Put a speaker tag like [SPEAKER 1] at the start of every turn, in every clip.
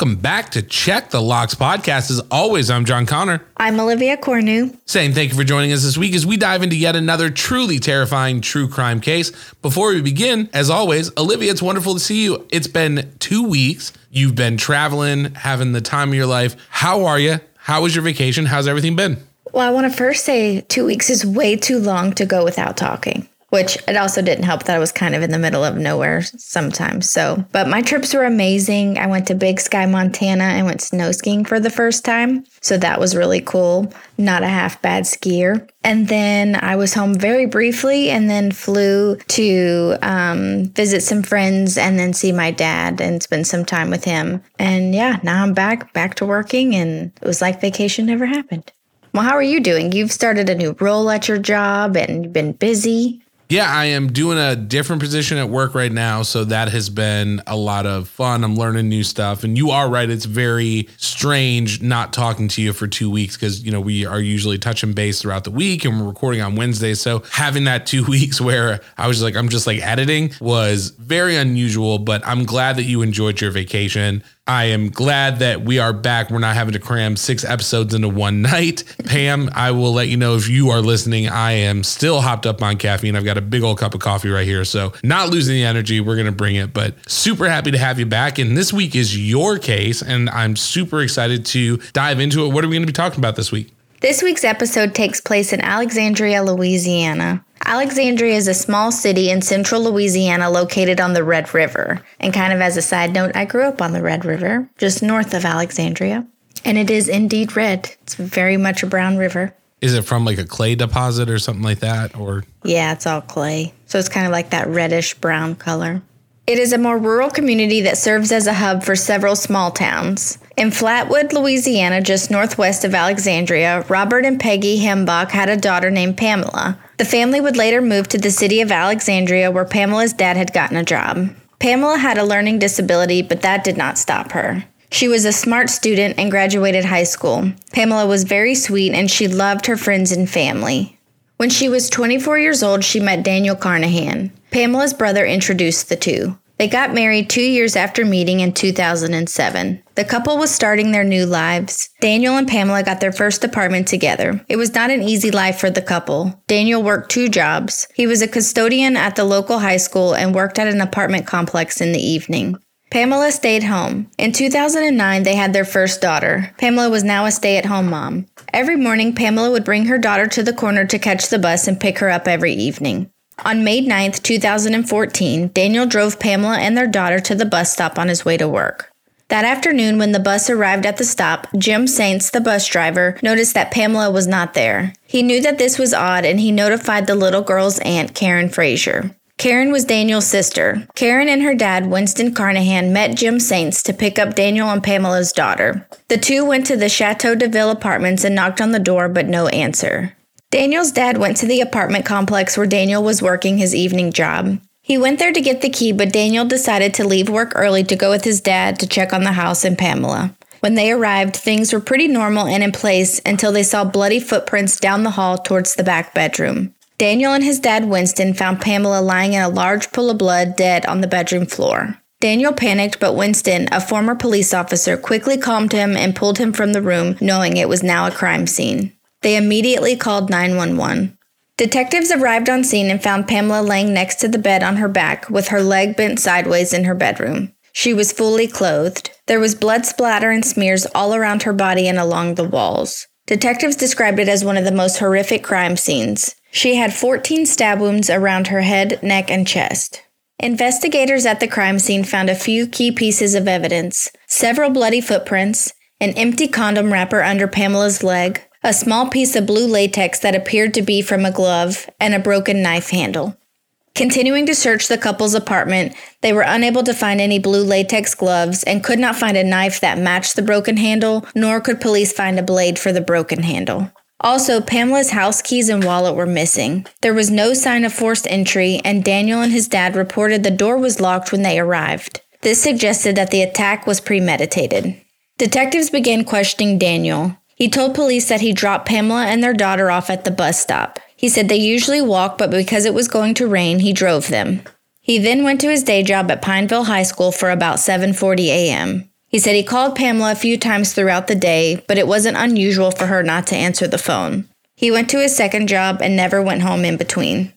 [SPEAKER 1] Welcome back to Check the Locks podcast. As always, I'm John Conner.
[SPEAKER 2] I'm Olivia Cornu.
[SPEAKER 1] Saying thank you for joining us this week as we dive into yet another truly terrifying true crime case. Before we begin, as always, Olivia, it's wonderful to see you. It's been two weeks. You've been traveling, having the time of your life. How are you? How was your vacation? How's everything been?
[SPEAKER 2] Well, I want to first say two weeks is way too long to go without talking which it also didn't help that I was kind of in the middle of nowhere sometimes. So, but my trips were amazing. I went to Big Sky, Montana. I went snow skiing for the first time. So that was really cool. Not a half bad skier. And then I was home very briefly and then flew to um, visit some friends and then see my dad and spend some time with him. And yeah, now I'm back, back to working. And it was like vacation never happened. Well, how are you doing? You've started a new role at your job and you've been busy.
[SPEAKER 1] Yeah, I am doing a different position at work right now. So that has been a lot of fun. I'm learning new stuff. And you are right. It's very strange not talking to you for two weeks because, you know, we are usually touching base throughout the week and we're recording on Wednesday. So having that two weeks where I was like, I'm just like editing was very unusual. But I'm glad that you enjoyed your vacation. I am glad that we are back. We're not having to cram six episodes into one night. Pam, I will let you know if you are listening. I am still hopped up on caffeine. I've got a big old cup of coffee right here. So, not losing the energy. We're going to bring it, but super happy to have you back. And this week is your case. And I'm super excited to dive into it. What are we going to be talking about this week?
[SPEAKER 2] This week's episode takes place in Alexandria, Louisiana. Alexandria is a small city in central Louisiana located on the Red River. And kind of as a side note, I grew up on the Red River, just north of Alexandria. And it is indeed red. It's very much a brown river.
[SPEAKER 1] Is it from like a clay deposit or something like that? Or
[SPEAKER 2] Yeah, it's all clay. So it's kind of like that reddish brown color. It is a more rural community that serves as a hub for several small towns. In Flatwood, Louisiana, just northwest of Alexandria, Robert and Peggy Hembach had a daughter named Pamela. The family would later move to the city of Alexandria, where Pamela's dad had gotten a job. Pamela had a learning disability, but that did not stop her. She was a smart student and graduated high school. Pamela was very sweet and she loved her friends and family. When she was 24 years old, she met Daniel Carnahan. Pamela's brother introduced the two. They got married two years after meeting in 2007. The couple was starting their new lives. Daniel and Pamela got their first apartment together. It was not an easy life for the couple. Daniel worked two jobs. He was a custodian at the local high school and worked at an apartment complex in the evening. Pamela stayed home. In 2009, they had their first daughter. Pamela was now a stay at home mom. Every morning, Pamela would bring her daughter to the corner to catch the bus and pick her up every evening. On May 9, 2014, Daniel drove Pamela and their daughter to the bus stop on his way to work. That afternoon, when the bus arrived at the stop, Jim Saints, the bus driver, noticed that Pamela was not there. He knew that this was odd and he notified the little girl's aunt, Karen Frazier. Karen was Daniel's sister. Karen and her dad, Winston Carnahan, met Jim Saints to pick up Daniel and Pamela's daughter. The two went to the Chateau de Ville apartments and knocked on the door, but no answer. Daniel's dad went to the apartment complex where Daniel was working his evening job. He went there to get the key, but Daniel decided to leave work early to go with his dad to check on the house and Pamela. When they arrived, things were pretty normal and in place until they saw bloody footprints down the hall towards the back bedroom. Daniel and his dad Winston found Pamela lying in a large pool of blood dead on the bedroom floor. Daniel panicked, but Winston, a former police officer, quickly calmed him and pulled him from the room, knowing it was now a crime scene. They immediately called 911. Detectives arrived on scene and found Pamela laying next to the bed on her back with her leg bent sideways in her bedroom. She was fully clothed. There was blood splatter and smears all around her body and along the walls. Detectives described it as one of the most horrific crime scenes. She had 14 stab wounds around her head, neck, and chest. Investigators at the crime scene found a few key pieces of evidence several bloody footprints, an empty condom wrapper under Pamela's leg, a small piece of blue latex that appeared to be from a glove, and a broken knife handle. Continuing to search the couple's apartment, they were unable to find any blue latex gloves and could not find a knife that matched the broken handle, nor could police find a blade for the broken handle. Also, Pamela's house keys and wallet were missing. There was no sign of forced entry, and Daniel and his dad reported the door was locked when they arrived. This suggested that the attack was premeditated. Detectives began questioning Daniel. He told police that he dropped Pamela and their daughter off at the bus stop. He said they usually walk, but because it was going to rain, he drove them. He then went to his day job at Pineville High School for about 7:40 a.m. He said he called Pamela a few times throughout the day, but it wasn't unusual for her not to answer the phone. He went to his second job and never went home in between.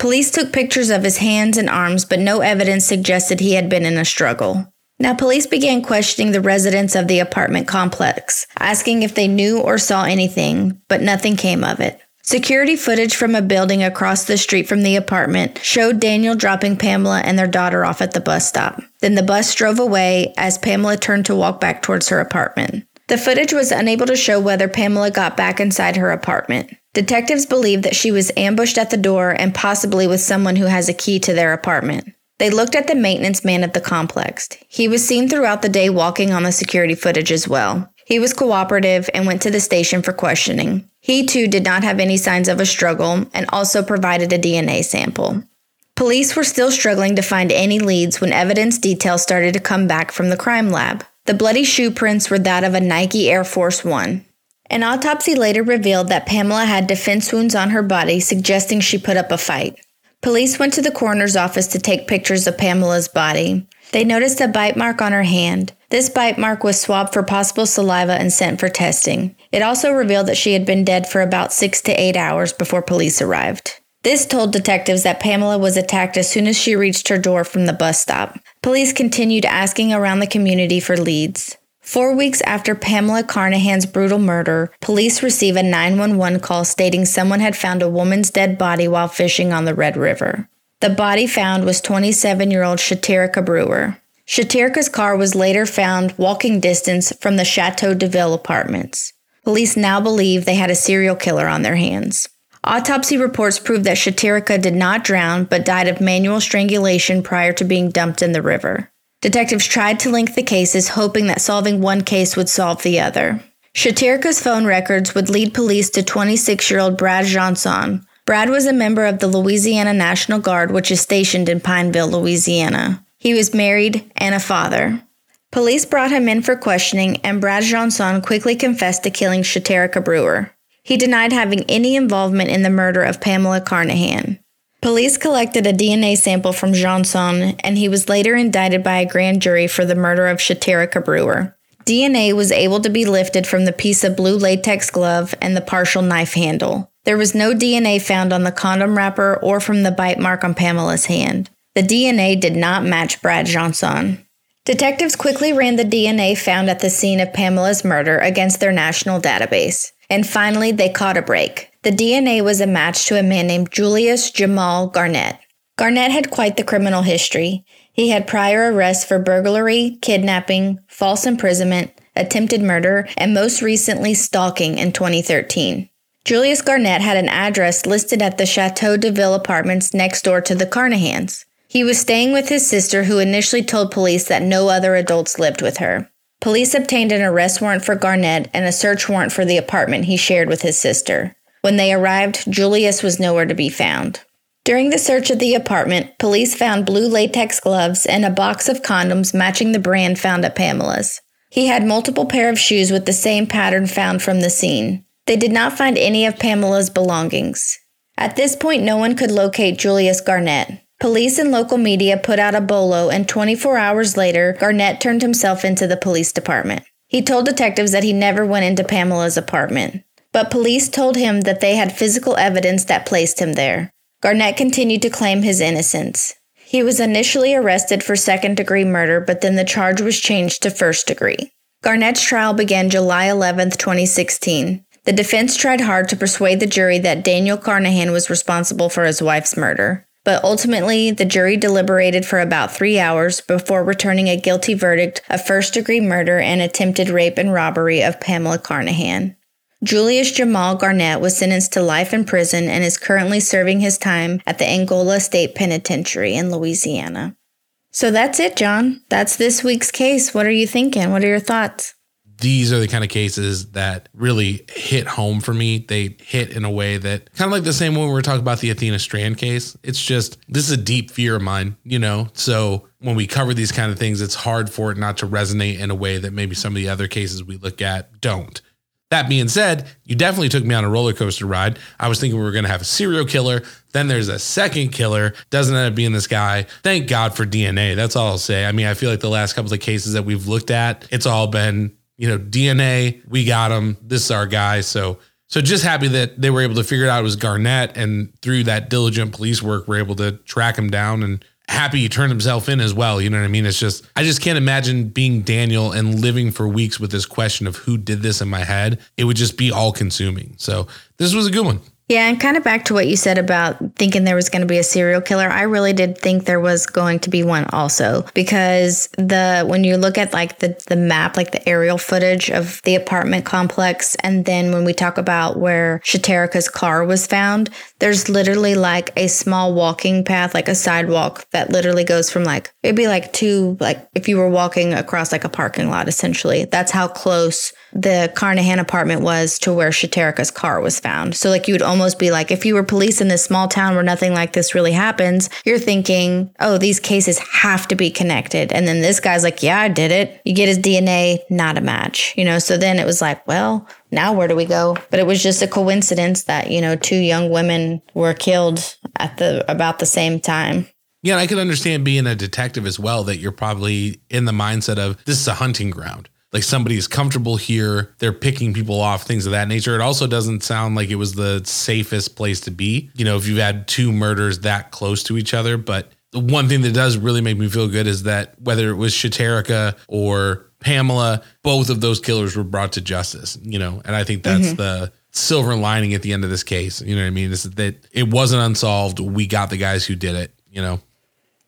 [SPEAKER 2] Police took pictures of his hands and arms, but no evidence suggested he had been in a struggle. Now, police began questioning the residents of the apartment complex, asking if they knew or saw anything, but nothing came of it. Security footage from a building across the street from the apartment showed Daniel dropping Pamela and their daughter off at the bus stop. Then the bus drove away as Pamela turned to walk back towards her apartment. The footage was unable to show whether Pamela got back inside her apartment. Detectives believe that she was ambushed at the door and possibly with someone who has a key to their apartment. They looked at the maintenance man at the complex. He was seen throughout the day walking on the security footage as well. He was cooperative and went to the station for questioning. He too did not have any signs of a struggle and also provided a DNA sample. Police were still struggling to find any leads when evidence details started to come back from the crime lab. The bloody shoe prints were that of a Nike Air Force One. An autopsy later revealed that Pamela had defense wounds on her body, suggesting she put up a fight. Police went to the coroner's office to take pictures of Pamela's body. They noticed a bite mark on her hand. This bite mark was swabbed for possible saliva and sent for testing. It also revealed that she had been dead for about six to eight hours before police arrived. This told detectives that Pamela was attacked as soon as she reached her door from the bus stop. Police continued asking around the community for leads. Four weeks after Pamela Carnahan's brutal murder, police receive a 911 call stating someone had found a woman's dead body while fishing on the Red River. The body found was 27 year old Sheterica Brewer. Sheterica's car was later found walking distance from the Chateau de Ville apartments. Police now believe they had a serial killer on their hands. Autopsy reports prove that Sheterica did not drown but died of manual strangulation prior to being dumped in the river. Detectives tried to link the cases, hoping that solving one case would solve the other. Sheterica's phone records would lead police to 26 year old Brad Jeansonne. Brad was a member of the Louisiana National Guard, which is stationed in Pineville, Louisiana. He was married and a father. Police brought him in for questioning, and Brad Jeansonne quickly confessed to killing Sheterica Brewer. He denied having any involvement in the murder of Pamela Carnahan. Police collected a DNA sample from Jeansonne, and he was later indicted by a grand jury for the murder of Sheterica Brewer. DNA was able to be lifted from the piece of blue latex glove and the partial knife handle. There was no DNA found on the condom wrapper or from the bite mark on Pamela's hand. The DNA did not match Brad Jeansonne. Detectives quickly ran the DNA found at the scene of Pamela's murder against their national database. And finally, they caught a break. The DNA was a match to a man named Julius Jamal Garnett. Garnett had quite the criminal history. He had prior arrests for burglary, kidnapping, false imprisonment, attempted murder, and most recently stalking in 2013. Julius Garnett had an address listed at the Chateau de Ville apartments next door to the Carnahans. He was staying with his sister, who initially told police that no other adults lived with her. Police obtained an arrest warrant for Garnett and a search warrant for the apartment he shared with his sister. When they arrived, Julius was nowhere to be found. During the search of the apartment, police found blue latex gloves and a box of condoms matching the brand found at Pamela's. He had multiple pair of shoes with the same pattern found from the scene. They did not find any of Pamela's belongings. At this point, no one could locate Julius Garnett. Police and local media put out a bolo, and 24 hours later, Garnett turned himself into the police department. He told detectives that he never went into Pamela's apartment, but police told him that they had physical evidence that placed him there. Garnett continued to claim his innocence. He was initially arrested for second degree murder, but then the charge was changed to first degree. Garnett's trial began July 11, 2016. The defense tried hard to persuade the jury that Daniel Carnahan was responsible for his wife's murder. But ultimately, the jury deliberated for about three hours before returning a guilty verdict of first degree murder and attempted rape and robbery of Pamela Carnahan. Julius Jamal Garnett was sentenced to life in prison and is currently serving his time at the Angola State Penitentiary in Louisiana. So that's it, John. That's this week's case. What are you thinking? What are your thoughts?
[SPEAKER 1] these are the kind of cases that really hit home for me. They hit in a way that kind of like the same when we were talking about the Athena Strand case. It's just this is a deep fear of mine, you know. So when we cover these kind of things, it's hard for it not to resonate in a way that maybe some of the other cases we look at don't. That being said, you definitely took me on a roller coaster ride. I was thinking we were going to have a serial killer. Then there's a second killer. Doesn't end up being this guy. Thank God for DNA. That's all I'll say. I mean, I feel like the last couple of cases that we've looked at, it's all been you know, DNA, we got him. This is our guy. So, so just happy that they were able to figure it out it was Garnett, and through that diligent police work, we're able to track him down. And happy he turned himself in as well. You know what I mean? It's just I just can't imagine being Daniel and living for weeks with this question of who did this in my head. It would just be all consuming. So this was a good one.
[SPEAKER 2] Yeah, and kind of back to what you said about thinking there was going to be a serial killer. I really did think there was going to be one also because the when you look at like the the map, like the aerial footage of the apartment complex, and then when we talk about where Sheterica's car was found, there's literally like a small walking path, like a sidewalk that literally goes from like it'd be like two like if you were walking across like a parking lot essentially. That's how close the Carnahan apartment was to where Sheterica's car was found. So like you would almost be like, if you were police in this small town where nothing like this really happens, you're thinking, oh, these cases have to be connected. And then this guy's like, yeah, I did it. You get his DNA, not a match, you know? So then it was like, well, now where do we go? But it was just a coincidence that, you know, two young women were killed at the about the same time.
[SPEAKER 1] Yeah, I can understand being a detective as well that you're probably in the mindset of this is a hunting ground like somebody is comfortable here. They're picking people off, things of that nature. It also doesn't sound like it was the safest place to be. You know, if you've had two murders that close to each other. But the one thing that does really make me feel good is that whether it was Sheterica or Pamela, both of those killers were brought to justice, you know, and I think that's mm-hmm. the silver lining at the end of this case. You know what I mean? Is that it wasn't unsolved. We got the guys who did it, you know?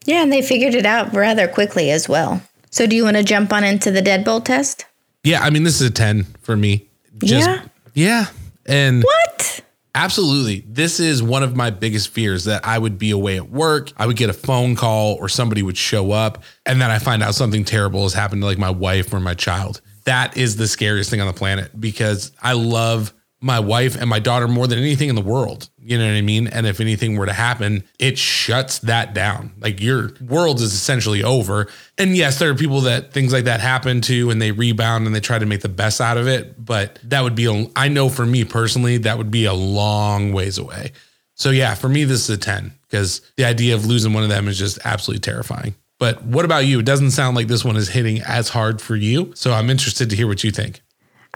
[SPEAKER 2] Yeah, and they figured it out rather quickly as well. So, do you want to jump on into the deadbolt test?
[SPEAKER 1] Yeah, I mean, this is a 10 for me.
[SPEAKER 2] Just, yeah.
[SPEAKER 1] Yeah. And
[SPEAKER 2] what?
[SPEAKER 1] Absolutely. This is one of my biggest fears that I would be away at work. I would get a phone call or somebody would show up and then I find out something terrible has happened to like my wife or my child. That is the scariest thing on the planet because I love my wife and my daughter more than anything in the world. You know what I mean? And if anything were to happen, it shuts that down. Like your world is essentially over. And yes, there are people that things like that happen to and they rebound and they try to make the best out of it. But that would be, a, I know for me personally, that would be a long ways away. So yeah, for me, this is a 10 because the idea of losing one of them is just absolutely terrifying. But what about you? It doesn't sound like this one is hitting as hard for you. So I'm interested to hear what you think.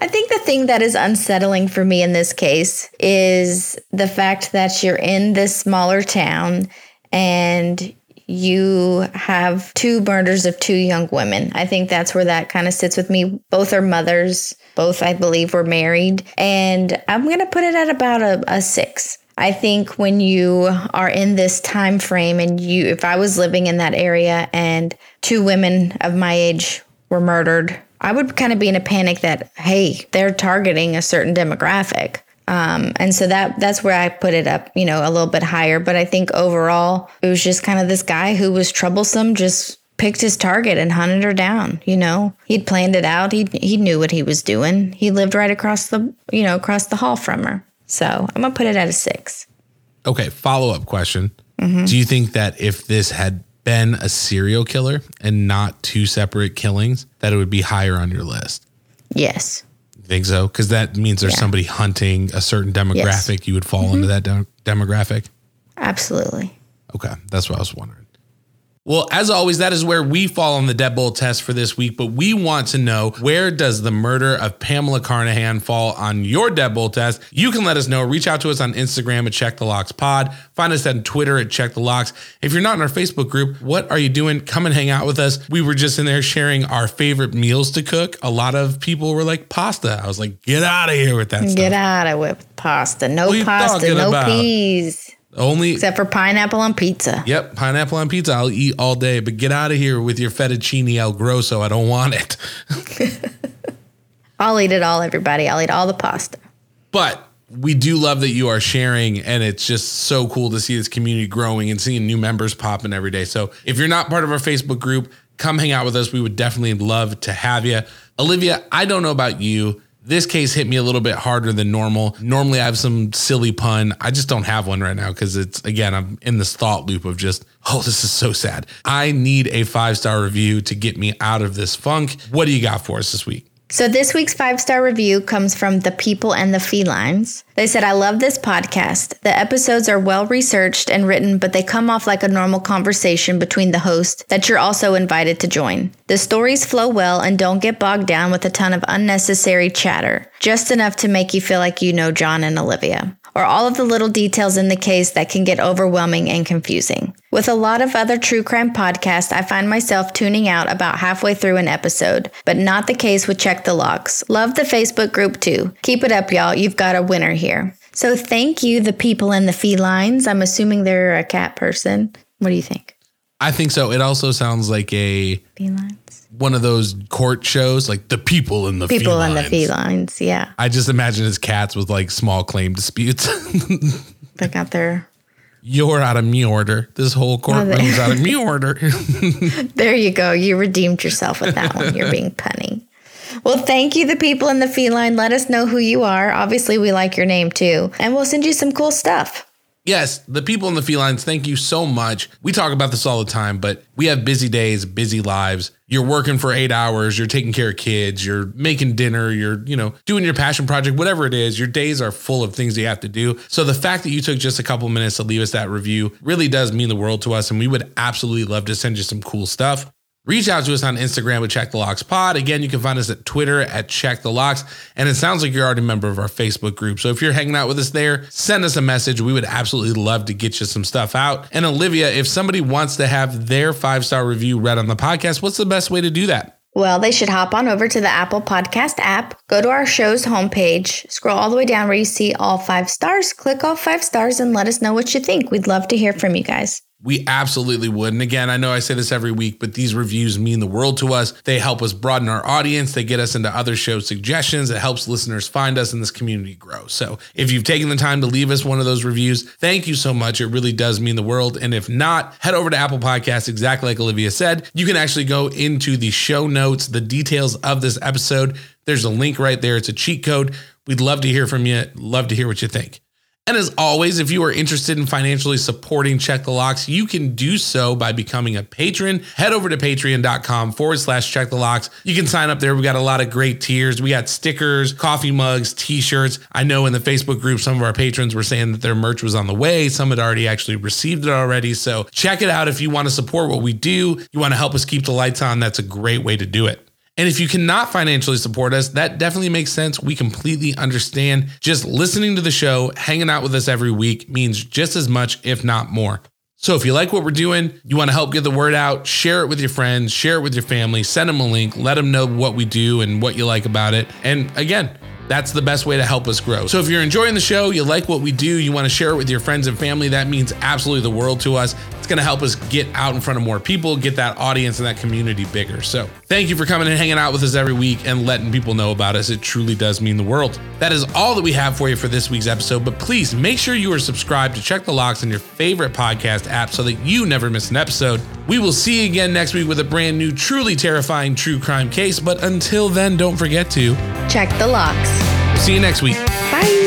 [SPEAKER 2] I think the thing that is unsettling for me in this case is the fact that you're in this smaller town and you have two murders of two young women. I think that's where that kind of sits with me. Both are mothers, both, I believe, were married. And I'm going to put it at about a, a six. I think when you are in this time frame and you if I was living in that area and two women of my age were murdered I would kind of be in a panic that, hey, they're targeting a certain demographic. Um, and so that that's where I put it up, you know, a little bit higher. But I think overall, it was just kind of this guy who was troublesome, just picked his target and hunted her down. You know, he'd planned it out. He he knew what he was doing. He lived right across the you know across the hall from her. So I'm gonna put it at a six.
[SPEAKER 1] Okay, follow up question. Do you think that if this had been a serial killer and not two separate killings, that it would be higher on your list?
[SPEAKER 2] Yes.
[SPEAKER 1] Think so? Because that means there's
[SPEAKER 2] Yeah.
[SPEAKER 1] somebody hunting a certain demographic. You would fall into mm-hmm. that dem- demographic.
[SPEAKER 2] Absolutely.
[SPEAKER 1] Okay, that's what I was wondering. Well, as always, that is where we fall on the deadbolt test for this week. But we want to know where does the murder of Pamela Carnahan fall on your deadbolt test? You can let us know. Reach out to us on Instagram at Check the Locks Pod. Find us on Twitter at Check the Locks. If you're not in our Facebook group, what are you doing? Come and hang out with us. We were just in there sharing our favorite meals to cook. A lot of people were like pasta. I was like, get out of here with that stuff.
[SPEAKER 2] Get out of it with pasta. No
[SPEAKER 1] What are you
[SPEAKER 2] pasta. No
[SPEAKER 1] about?
[SPEAKER 2] peas.
[SPEAKER 1] Only
[SPEAKER 2] Except for pineapple on pizza.
[SPEAKER 1] Yep, pineapple on pizza. I'll eat all day, but get out of here with your fettuccine al grosso. I don't want it.
[SPEAKER 2] I'll eat it all, everybody. I'll eat all the pasta.
[SPEAKER 1] But we do love that you are sharing, and it's just so cool to see this community growing and seeing new members popping every day. So if you're not part of our Facebook group, come hang out with us. We would definitely love to have you. Olivia, I don't know about you. This case hit me a little bit harder than normal. Normally, I have some silly pun. I just don't have one right now because it's, again, I'm in this thought loop of just, oh, this is so sad. I need a five star review to get me out of this funk. What do you got for us this week?
[SPEAKER 2] So this week's five star review comes from The People and the Felines. They said, I love this podcast. The episodes are well researched and written, but they come off like a normal conversation between the host that you're also invited to join. The stories flow well and don't get bogged down with a ton of unnecessary chatter, just enough to make you feel like you know John and Olivia. Or all of the little details in the case that can get overwhelming and confusing. With a lot of other true crime podcasts, I find myself tuning out about halfway through an episode, but not the case with Check the Locks. Love the Facebook group too. Keep it up, y'all. You've got a winner here. So thank you, the people in the felines. I'm assuming they're a cat person. What do you think?
[SPEAKER 1] I think so. It also sounds like a
[SPEAKER 2] Felines?
[SPEAKER 1] one of those court shows, like the people in the
[SPEAKER 2] People in the
[SPEAKER 1] felines.
[SPEAKER 2] felines, yeah.
[SPEAKER 1] I just imagine it's cats with like small claim disputes.
[SPEAKER 2] They got their.
[SPEAKER 1] You're out of me order. This whole courtroom's out of me order.
[SPEAKER 2] There you go. You redeemed yourself with that one. You're being punny. Well, thank you, the people in the feline. Let us know who you are. Obviously, we like your name too, and we'll send you some cool stuff.
[SPEAKER 1] Yes, the people in the felines, thank you so much. We talk about this all the time, but we have busy days, busy lives. You're working for eight hours, you're taking care of kids, you're making dinner, you're, you know, doing your passion project, whatever it is, your days are full of things you have to do. So the fact that you took just a couple minutes to leave us that review really does mean the world to us. And we would absolutely love to send you some cool stuff. Reach out to us on Instagram at Check the Locks Pod. Again, you can find us at Twitter at Check the Locks. And it sounds like you're already a member of our Facebook group. So if you're hanging out with us there, send us a message. We would absolutely love to get you some stuff out. And Olivia, if somebody wants to have their five star review read on the podcast, what's the best way to do that?
[SPEAKER 2] Well, they should hop on over to the Apple Podcast app, go to our show's homepage, scroll all the way down where you see all five stars, click all five stars, and let us know what you think. We'd love to hear from you guys.
[SPEAKER 1] We absolutely would. And again, I know I say this every week, but these reviews mean the world to us. They help us broaden our audience. They get us into other show suggestions. It helps listeners find us and this community grow. So if you've taken the time to leave us one of those reviews, thank you so much. It really does mean the world. And if not, head over to Apple Podcasts, exactly like Olivia said. You can actually go into the show notes, the details of this episode. There's a link right there. It's a cheat code. We'd love to hear from you. Love to hear what you think. And as always, if you are interested in financially supporting Check the Locks, you can do so by becoming a patron. Head over to patreon.com forward slash check the locks. You can sign up there. We got a lot of great tiers. We got stickers, coffee mugs, t shirts. I know in the Facebook group, some of our patrons were saying that their merch was on the way. Some had already actually received it already. So check it out if you want to support what we do. You want to help us keep the lights on. That's a great way to do it. And if you cannot financially support us, that definitely makes sense. We completely understand. Just listening to the show, hanging out with us every week means just as much, if not more. So if you like what we're doing, you want to help get the word out, share it with your friends, share it with your family, send them a link, let them know what we do and what you like about it. And again, that's the best way to help us grow. So if you're enjoying the show, you like what we do, you want to share it with your friends and family, that means absolutely the world to us. Going to help us get out in front of more people, get that audience and that community bigger. So thank you for coming and hanging out with us every week and letting people know about us. It truly does mean the world. That is all that we have for you for this week's episode, but please make sure you are subscribed to Check the Locks on your favorite podcast app so that you never miss an episode. We will see you again next week with a brand new, truly terrifying true crime case. But until then, don't forget to
[SPEAKER 2] Check the locks.
[SPEAKER 1] see you next week.
[SPEAKER 2] Bye.